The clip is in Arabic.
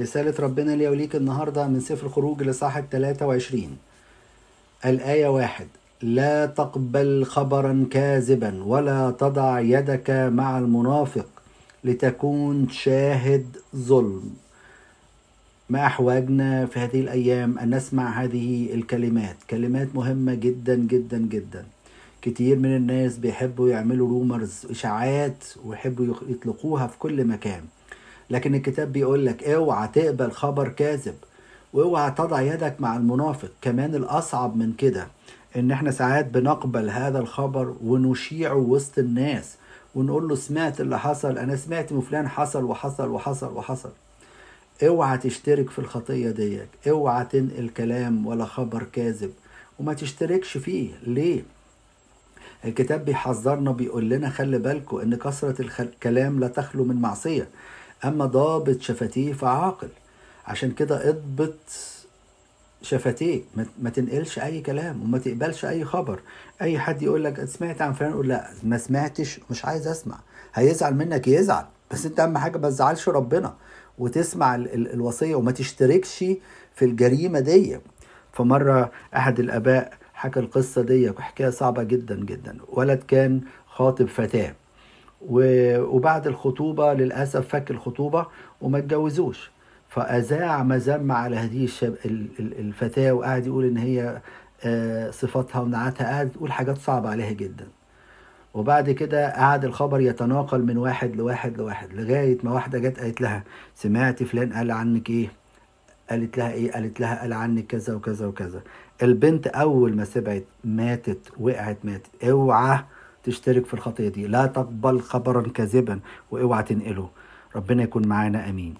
رسالة ربنا لي وليك النهاردة من سفر الخروج لصاح ال 23 الآية واحد لا تقبل خبرا كاذبا ولا تضع يدك مع المنافق لتكون شاهد ظلم. ما أحوجنا في هذه الأيام أن نسمع هذه الكلمات؟ كلمات مهمة جدا جدا جدا. كتير من الناس بيحبوا يعملوا رومرز إشاعات ويحبوا يطلقوها في كل مكان. لكن الكتاب بيقول لك اوعى تقبل خبر كاذب واوعى تضع يدك مع المنافق. كمان الأصعب من كده إن إحنا ساعات بنقبل هذا الخبر ونشيعه وسط الناس ونقول له سمعت اللي حصل أنا سمعت من فلان حصل وحصل وحصل وحصل. اوعى تشترك في الخطية ديك اوعى تنقل كلام ولا خبر كاذب وما تشتركش فيه. ليه؟ الكتاب بيحذرنا بيقول لنا خلي بالكم إن كثرة الكلام لا تخلو من معصية. أما ضابط شفتيه فعاقل. عشان كده اضبط شفتيك ما تنقلش أي كلام وما تقبلش أي خبر. أي حد يقول لك سمعت عن فلان قول لا ما سمعتش مش عايز أسمع. هيزعل منك يزعل. بس أنت أهم حاجة ما تزعلش ربنا وتسمع ال ال الوصية وما تشتركش في الجريمة دي. فمرة أحد الآباء حكى القصة دي حكايه صعبة جدا جدا. ولد كان خاطب فتاة. وبعد الخطوبة للأسف فك الخطوبة وما اتجوزوش. فأذاع مذمة على هذه الشب... الفتاة وقعد يقول إن هي صفاتها ونعتها قعد يقول حاجات صعبة عليها جدا. وبعد كده قعد الخبر يتناقل من واحد لواحد لواحد لغاية ما واحدة جت قالت لها سمعت فلان قال عنك إيه؟ قالت لها إيه؟ قالت لها قال عنك كذا وكذا وكذا. البنت أول ما سمعت ماتت وقعت ماتت أوعى تشترك في الخطية دي. لا تقبل خبرا كاذبا وأوعى تنقله. ربنا يكون معانا. آمين.